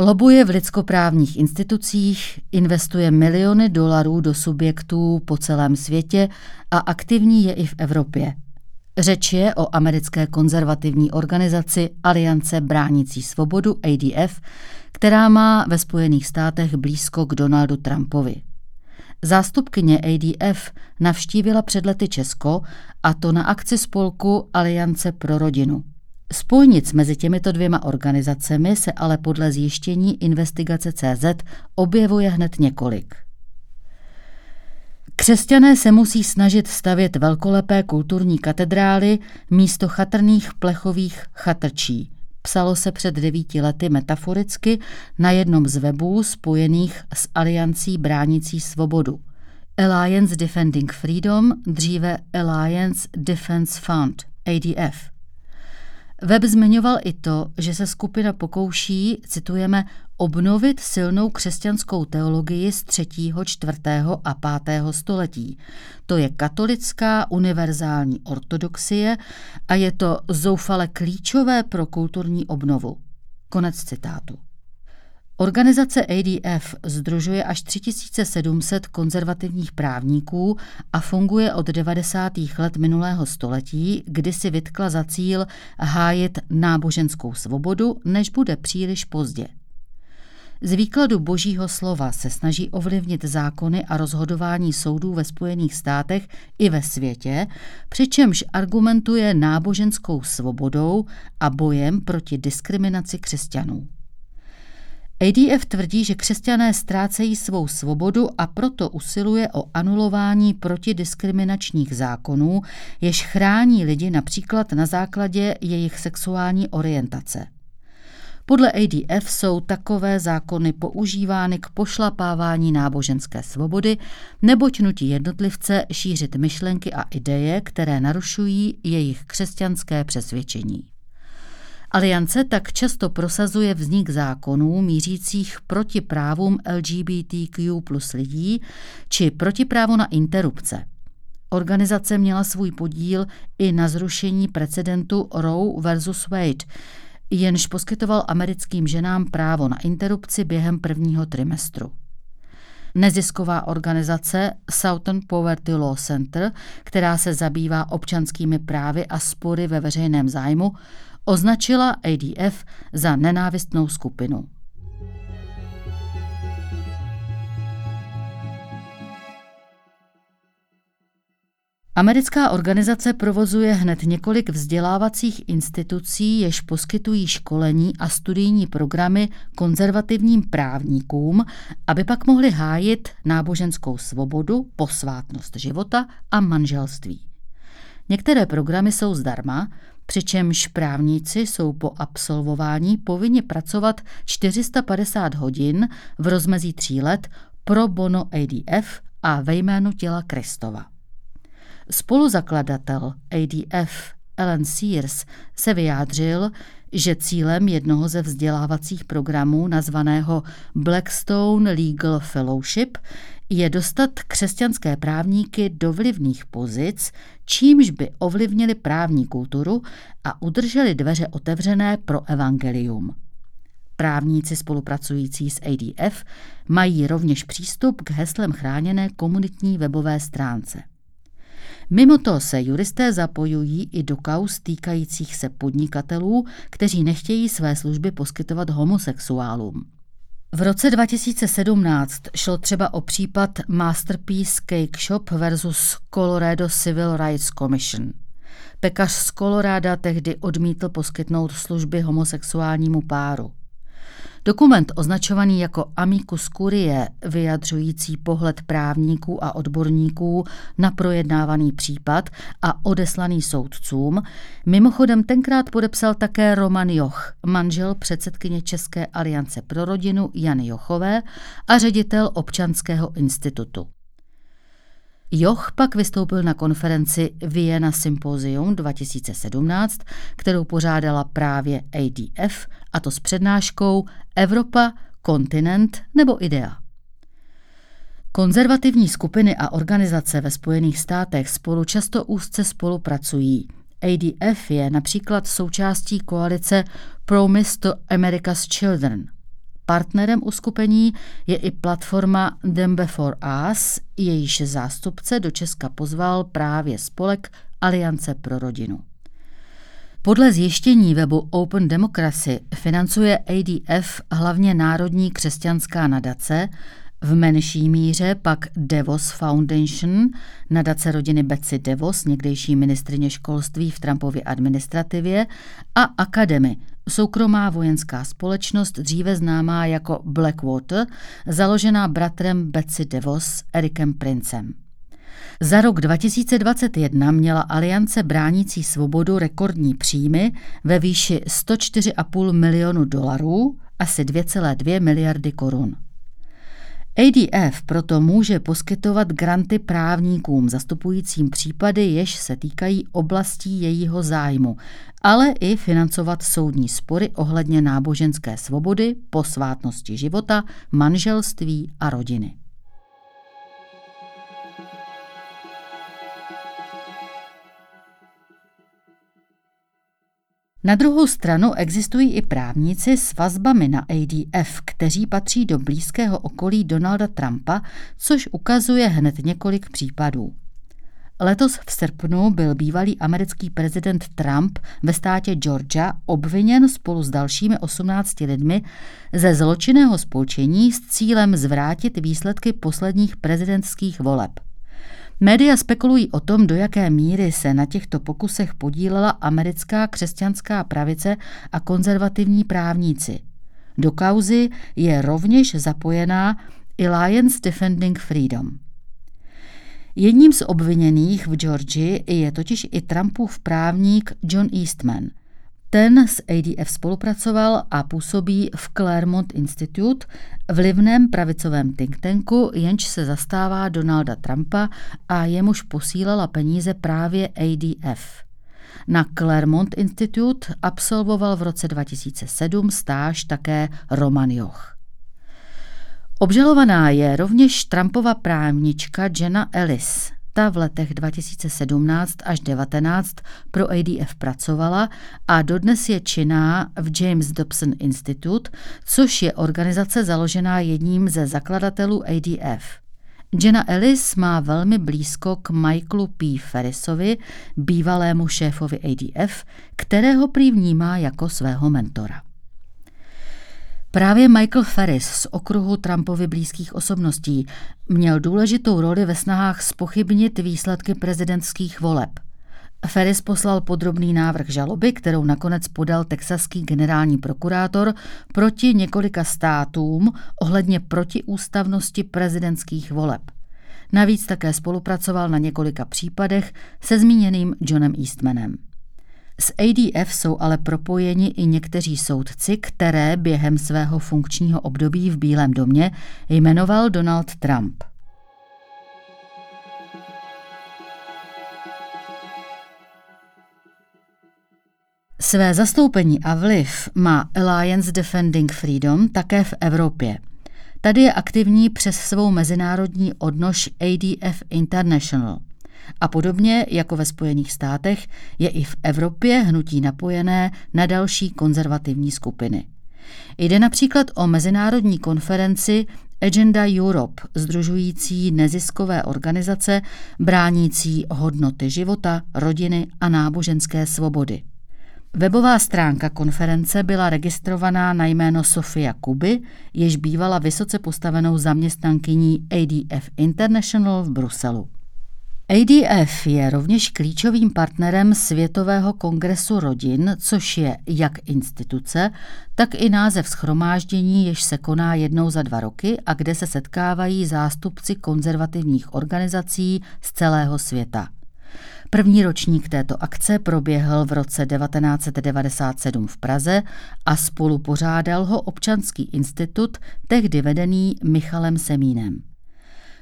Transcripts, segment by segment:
Lobuje v lidskoprávních institucích, investuje miliony dolarů do subjektů po celém světě a aktivní je i v Evropě. Řeč je o americké konzervativní organizaci Aliance bránící svobodu ADF, která má ve Spojených státech blízko k Donaldu Trumpovi. Zástupkyně ADF navštívila před lety Česko a to na akci spolku Aliance pro rodinu. Spojnic mezi těmito dvěma organizacemi se ale podle zjištění investigace CZ objevuje hned několik. Křesťané se musí snažit stavět velkolepé kulturní katedrály místo chatrných plechových chatrčí. Psalo se před devíti lety metaforicky na jednom z webů spojených s Aliancí bránící svobodu. Alliance Defending Freedom, dříve Alliance Defense Fund, ADF. Web zmiňoval i to, že se skupina pokouší, citujeme, obnovit silnou křesťanskou teologii z třetího, čtvrtého a pátého století. To je katolická univerzální ortodoxie a je to zoufale klíčové pro kulturní obnovu. Konec citátu. Organizace ADF združuje až 3700 konzervativních právníků a funguje od 90. let minulého století, kdy si vytkla za cíl hájit náboženskou svobodu, než bude příliš pozdě. Z výkladu božího slova se snaží ovlivnit zákony a rozhodování soudů ve Spojených státech i ve světě, přičemž argumentuje náboženskou svobodou a bojem proti diskriminaci křesťanů. ADF tvrdí, že křesťané ztrácejí svou svobodu a proto usiluje o anulování protidiskriminačních zákonů, jež chrání lidi například na základě jejich sexuální orientace. Podle ADF jsou takové zákony používány k pošlapávání náboženské svobody, neboť nutí jednotlivce šířit myšlenky a ideje, které narušují jejich křesťanské přesvědčení. Aliance tak často prosazuje vznik zákonů mířících proti právům LGBTQ plus lidí či proti právu na interrupce. Organizace měla svůj podíl i na zrušení precedentu Roe versus Wade, jenž poskytoval americkým ženám právo na interrupci během prvního trimestru. Nezisková organizace Southern Poverty Law Center, která se zabývá občanskými právy a spory ve veřejném zájmu, označila ADF za nenávistnou skupinu. Americká organizace provozuje hned několik vzdělávacích institucí, jež poskytují školení a studijní programy konzervativním právníkům, aby pak mohli hájit náboženskou svobodu, posvátnost života a manželství. Některé programy jsou zdarma, přičemž právníci jsou po absolvování povinni pracovat 450 hodin v rozmezí tří let pro bono ADF a ve jménu těla Kristova. Spoluzakladatel ADF Ellen Sears se vyjádřil, že cílem jednoho ze vzdělávacích programů nazvaného Blackstone Legal Fellowship je dostat křesťanské právníky do vlivných pozic, čímž by ovlivnili právní kulturu a udrželi dveře otevřené pro evangelium. Právníci spolupracující s ADF mají rovněž přístup k heslem chráněné komunitní webové stránce. Mimo to se juristé zapojují i do kaus týkajících se podnikatelů, kteří nechtějí své služby poskytovat homosexuálům. V roce 2017 šlo třeba o případ Masterpiece Cake Shop versus Colorado Civil Rights Commission. Pekař z Koloráda tehdy odmítl poskytnout služby homosexuálnímu páru. Dokument označovaný jako amicus curie, vyjadřující pohled právníků a odborníků na projednávaný případ a odeslaný soudcům, mimochodem tenkrát podepsal také Roman Joch, manžel předsedkyně České aliance pro rodinu Jany Jochové a ředitel občanského institutu. Joch pak vystoupil na konferenci Vienna Symposium 2017, kterou pořádala právě ADF, a to s přednáškou Evropa, kontinent nebo idea. Konzervativní skupiny a organizace ve Spojených státech spolu často úzce spolupracují. ADF je například součástí koalice Promise to America's Children – Partnerem uskupení je i platforma Them Before Us, jejíž zástupce do Česka pozval právě spolek Aliance pro rodinu. Podle zjištění webu Open Democracy financuje ADF hlavně Národní křesťanská nadace, v menší míře pak DeVos Foundation, nadace rodiny Betsy DeVos, někdejší ministrině školství v Trumpově administrativě, a Academy, soukromá vojenská společnost, dříve známá jako Blackwater, založená bratrem Betsy DeVos, Erikem Princem. Za rok 2021 měla Aliance bránící svobodu rekordní příjmy ve výši 104,5 milionu dolarů, asi 2,2 miliardy korun. ADF proto může poskytovat granty právníkům zastupujícím případy, jež se týkají oblastí jejího zájmu, ale i financovat soudní spory ohledně náboženské svobody, posvátnosti života, manželství a rodiny. Na druhou stranu existují i právníci s vazbami na ADF, kteří patří do blízkého okolí Donalda Trumpa, což ukazuje hned několik případů. Letos v srpnu byl bývalý americký prezident Trump ve státě Georgia obviněn spolu s dalšími 18 lidmi ze zločinného spolčení s cílem zvrátit výsledky posledních prezidentských voleb. Média spekulují o tom, do jaké míry se na těchto pokusech podílela americká křesťanská pravice a konzervativní právníci. Do kauzy je rovněž zapojená Alliance Defending Freedom. Jedním z obviněných v Georgii je totiž i Trumpův právník John Eastman – ten s ADF spolupracoval a působí v Claremont Institute, vlivném pravicovém think tanku, jenž se zastává Donalda Trumpa a jemuž posílala peníze právě ADF. Na Claremont Institute absolvoval v roce 2007 stáž také Roman Joch. Obžalovaná je rovněž Trumpova právnička Jenna Ellis – ta v letech 2017 až 2019 pro ADF pracovala a dodnes je činná v James Dobson Institute, což je organizace založená jedním ze zakladatelů ADF. Jenna Ellis má velmi blízko k Michaelu P. Ferrisovi, bývalému šéfovi ADF, kterého prý vnímá jako svého mentora. Právě Michael Ferris z okruhu Trumpovy blízkých osobností měl důležitou roli ve snahách spochybnit výsledky prezidentských voleb. Ferris poslal podrobný návrh žaloby, kterou nakonec podal texaský generální prokurátor proti několika státům ohledně protiústavnosti prezidentských voleb. Navíc také spolupracoval na několika případech se zmíněným Johnem Eastmanem. S ADF jsou ale propojeni i někteří soudci, které během svého funkčního období v Bílém domě jmenoval Donald Trump. Své zastoupení a vliv má Alliance Defending Freedom také v Evropě. Tady je aktivní přes svou mezinárodní odnož ADF International. A podobně jako ve Spojených státech je i v Evropě hnutí napojené na další konzervativní skupiny. Jde například o mezinárodní konferenci Agenda Europe, združující neziskové organizace bránící hodnoty života, rodiny a náboženské svobody. Webová stránka konference byla registrovaná na jméno Sofia Kuby, jež bývala vysoce postavenou zaměstnankyní ADF International v Bruselu. ADF je rovněž klíčovým partnerem Světového kongresu rodin, což je jak instituce, tak i název schromáždění, jež se koná jednou za dva roky a kde se setkávají zástupci konzervativních organizací z celého světa. První ročník této akce proběhl v roce 1997 v Praze a spolupořádal ho Občanský institut, tehdy vedený Michalem Semínem.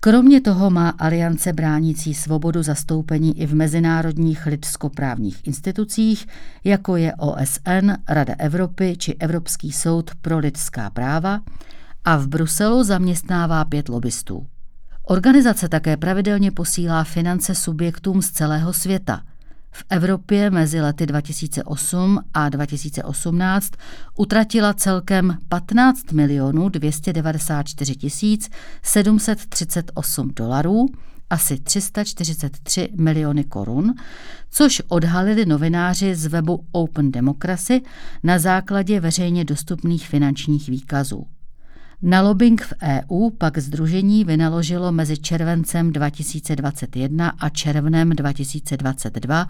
Kromě toho má Aliance bránící svobodu zastoupení i v mezinárodních lidskoprávních institucích, jako je OSN, Rada Evropy či Evropský soud pro lidská práva a v Bruselu zaměstnává pět lobbystů. Organizace také pravidelně posílá finance subjektům z celého světa. V Evropě mezi lety 2008 a 2018 utratila celkem 15 milionů 294 tisíc 738 dolarů, asi 343 miliony korun, což odhalili novináři z webu Open Democracy na základě veřejně dostupných finančních výkazů. Na lobbying v EU pak združení vynaložilo mezi červencem 2021 a červnem 2022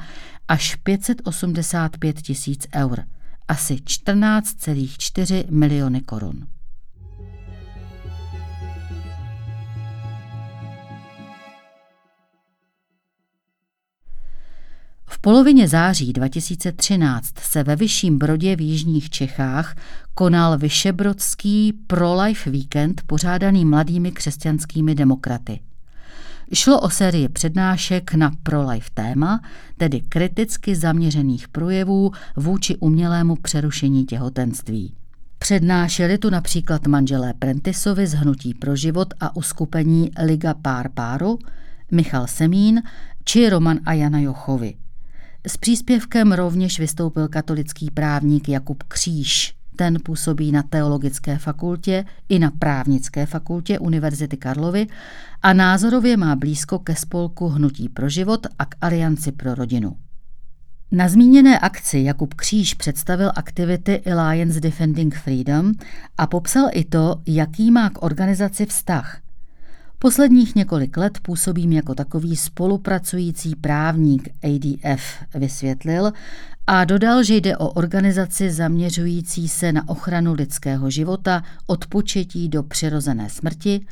až 585 tisíc eur, asi 14,4 miliony korun. V polovině září 2013 se ve Vyšším Brodě v Jižních Čechách konal Vyšebrodský Pro-Life Weekend pořádaný mladými křesťanskými demokraty. Šlo o sérii přednášek na pro-life téma, tedy kriticky zaměřených projevů vůči umělému přerušení těhotenství. Přednášeli tu například manželé Prentisovi z Hnutí pro život a uskupení Liga Pár Páru, Michal Semín či Roman a Jana Jochovi – s příspěvkem rovněž vystoupil katolický právník Jakub Kříž. Ten působí na Teologické fakultě i na Právnické fakultě Univerzity Karlovy a názorově má blízko ke spolku Hnutí pro život a k Alianci pro rodinu. Na zmíněné akci Jakub Kříž představil aktivity Alliance Defending Freedom a popsal i to, jaký má k organizaci vztah – Posledních několik let působím jako takový spolupracující právník ADF, vysvětlil a dodal, že jde o organizaci zaměřující se na ochranu lidského života od početí do přirozené smrti,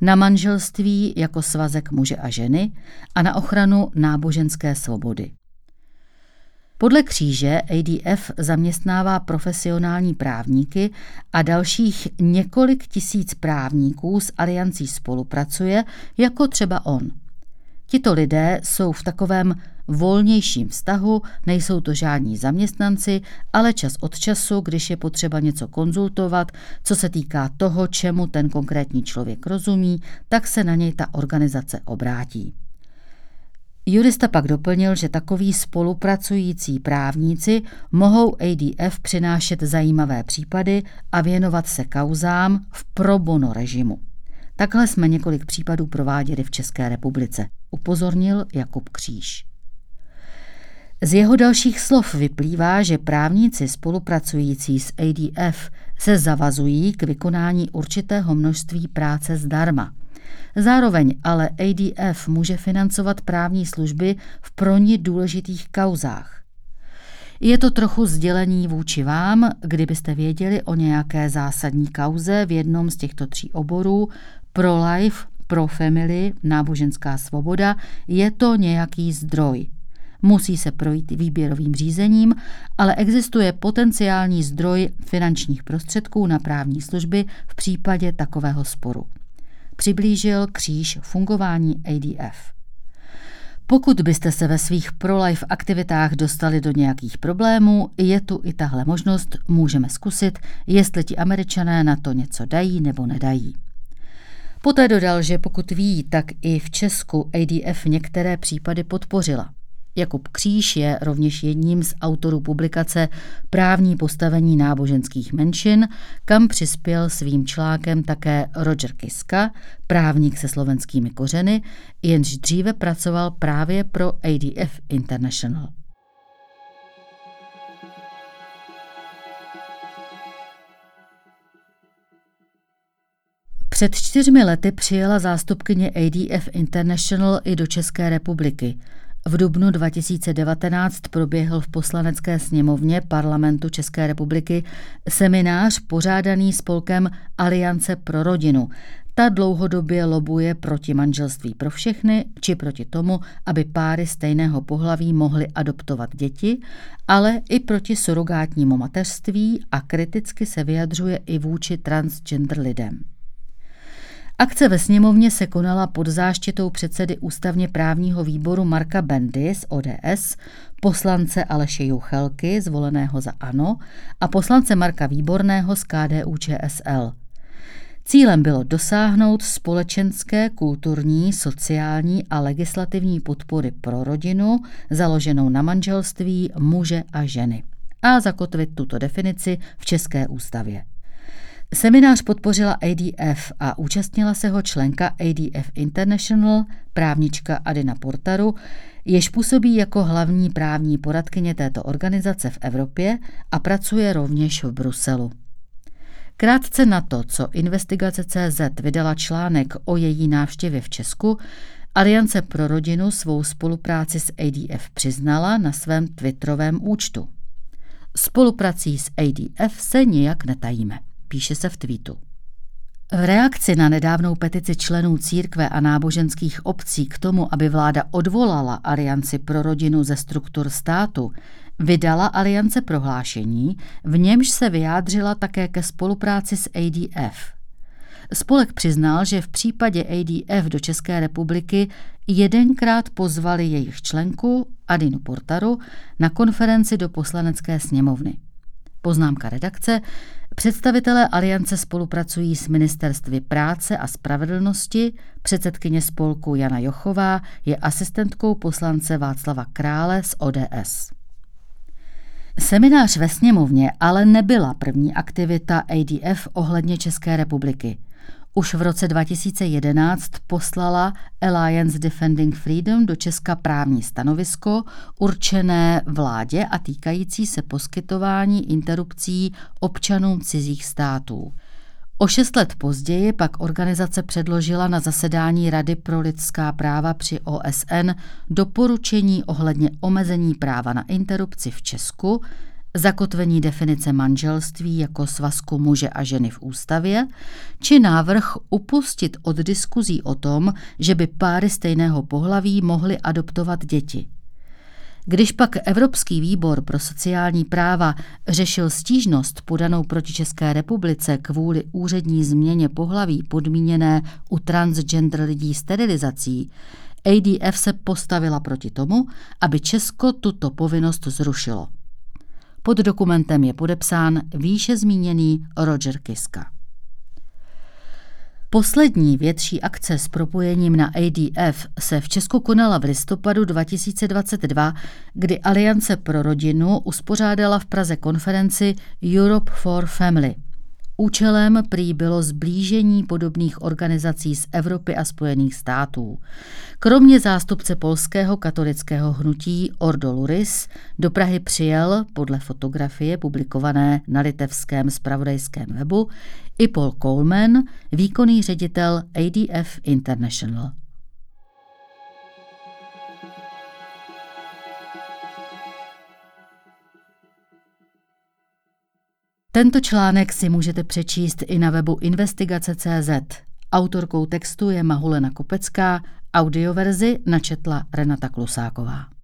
na manželství jako svazek muže a ženy a na ochranu náboženské svobody. Podle kříže ADF zaměstnává profesionální právníky a dalších několik tisíc právníků s aliancí spolupracuje, jako třeba on. Tito lidé jsou v takovém volnějším vztahu, nejsou to žádní zaměstnanci, ale čas od času, když je potřeba něco konzultovat, co se týká toho, čemu ten konkrétní člověk rozumí, tak se na něj ta organizace obrátí. Jurista pak doplnil, že takoví spolupracující právníci mohou ADF přinášet zajímavé případy a věnovat se kauzám v pro bono režimu. Takhle jsme několik případů prováděli v České republice, upozornil Jakub Kříž. Z jeho dalších slov vyplývá, že právníci spolupracující s ADF se zavazují k vykonání určitého množství práce zdarma – Zároveň ale ADF může financovat právní služby v pro ní důležitých kauzách. Je to trochu sdělení vůči vám, kdybyste věděli o nějaké zásadní kauze v jednom z těchto tří oborů, pro life, pro family, náboženská svoboda, je to nějaký zdroj. Musí se projít výběrovým řízením, ale existuje potenciální zdroj finančních prostředků na právní služby v případě takového sporu přiblížil kříž fungování ADF. Pokud byste se ve svých pro-life aktivitách dostali do nějakých problémů, je tu i tahle možnost, můžeme zkusit, jestli ti američané na to něco dají nebo nedají. Poté dodal, že pokud ví, tak i v Česku ADF některé případy podpořila. Jakub Kříž je rovněž jedním z autorů publikace Právní postavení náboženských menšin, kam přispěl svým článkem také Roger Kiska, právník se slovenskými kořeny, jenž dříve pracoval právě pro ADF International. Před čtyřmi lety přijela zástupkyně ADF International i do České republiky – v dubnu 2019 proběhl v poslanecké sněmovně parlamentu České republiky seminář pořádaný spolkem Aliance pro rodinu. Ta dlouhodobě lobuje proti manželství pro všechny, či proti tomu, aby páry stejného pohlaví mohly adoptovat děti, ale i proti surogátnímu mateřství a kriticky se vyjadřuje i vůči transgender lidem. Akce ve sněmovně se konala pod záštitou předsedy ústavně právního výboru Marka Bendy z ODS, poslance Aleše Juchelky, zvoleného za ANO, a poslance Marka Výborného z KDU ČSL. Cílem bylo dosáhnout společenské, kulturní, sociální a legislativní podpory pro rodinu, založenou na manželství muže a ženy, a zakotvit tuto definici v České ústavě. Seminář podpořila ADF a účastnila se ho členka ADF International, právnička Adina Portaru, jež působí jako hlavní právní poradkyně této organizace v Evropě a pracuje rovněž v Bruselu. Krátce na to, co investigace CZ vydala článek o její návštěvě v Česku, Aliance pro rodinu svou spolupráci s ADF přiznala na svém twitterovém účtu. Spoluprací s ADF se nijak netajíme, píše se v tweetu. V reakci na nedávnou petici členů církve a náboženských obcí k tomu, aby vláda odvolala Alianci pro rodinu ze struktur státu, vydala Aliance prohlášení, v němž se vyjádřila také ke spolupráci s ADF. Spolek přiznal, že v případě ADF do České republiky jedenkrát pozvali jejich členku Adinu Portaru na konferenci do poslanecké sněmovny. Poznámka redakce. Představitelé aliance spolupracují s ministerstvy práce a spravedlnosti, předsedkyně spolku Jana Jochová je asistentkou poslance Václava Krále z ODS. Seminář ve sněmovně ale nebyla první aktivita ADF ohledně České republiky. Už v roce 2011 poslala Alliance Defending Freedom do Česka právní stanovisko určené vládě a týkající se poskytování interrupcí občanům cizích států. O šest let později pak organizace předložila na zasedání Rady pro lidská práva při OSN doporučení ohledně omezení práva na interrupci v Česku, zakotvení definice manželství jako svazku muže a ženy v ústavě, či návrh upustit od diskuzí o tom, že by páry stejného pohlaví mohly adoptovat děti. Když pak Evropský výbor pro sociální práva řešil stížnost podanou proti České republice kvůli úřední změně pohlaví podmíněné u transgender lidí sterilizací, ADF se postavila proti tomu, aby Česko tuto povinnost zrušilo. Pod dokumentem je podepsán výše zmíněný Roger Kiska. Poslední větší akce s propojením na ADF se v Česku konala v listopadu 2022, kdy Aliance pro rodinu uspořádala v Praze konferenci Europe for Family – Účelem prý bylo zblížení podobných organizací z Evropy a Spojených států. Kromě zástupce polského katolického hnutí Ordo Luris do Prahy přijel, podle fotografie publikované na litevském spravodajském webu, i Paul Coleman, výkonný ředitel ADF International. Tento článek si můžete přečíst i na webu investigace.cz. Autorkou textu je Mahulena Kopecká, audioverzi načetla Renata Klusáková.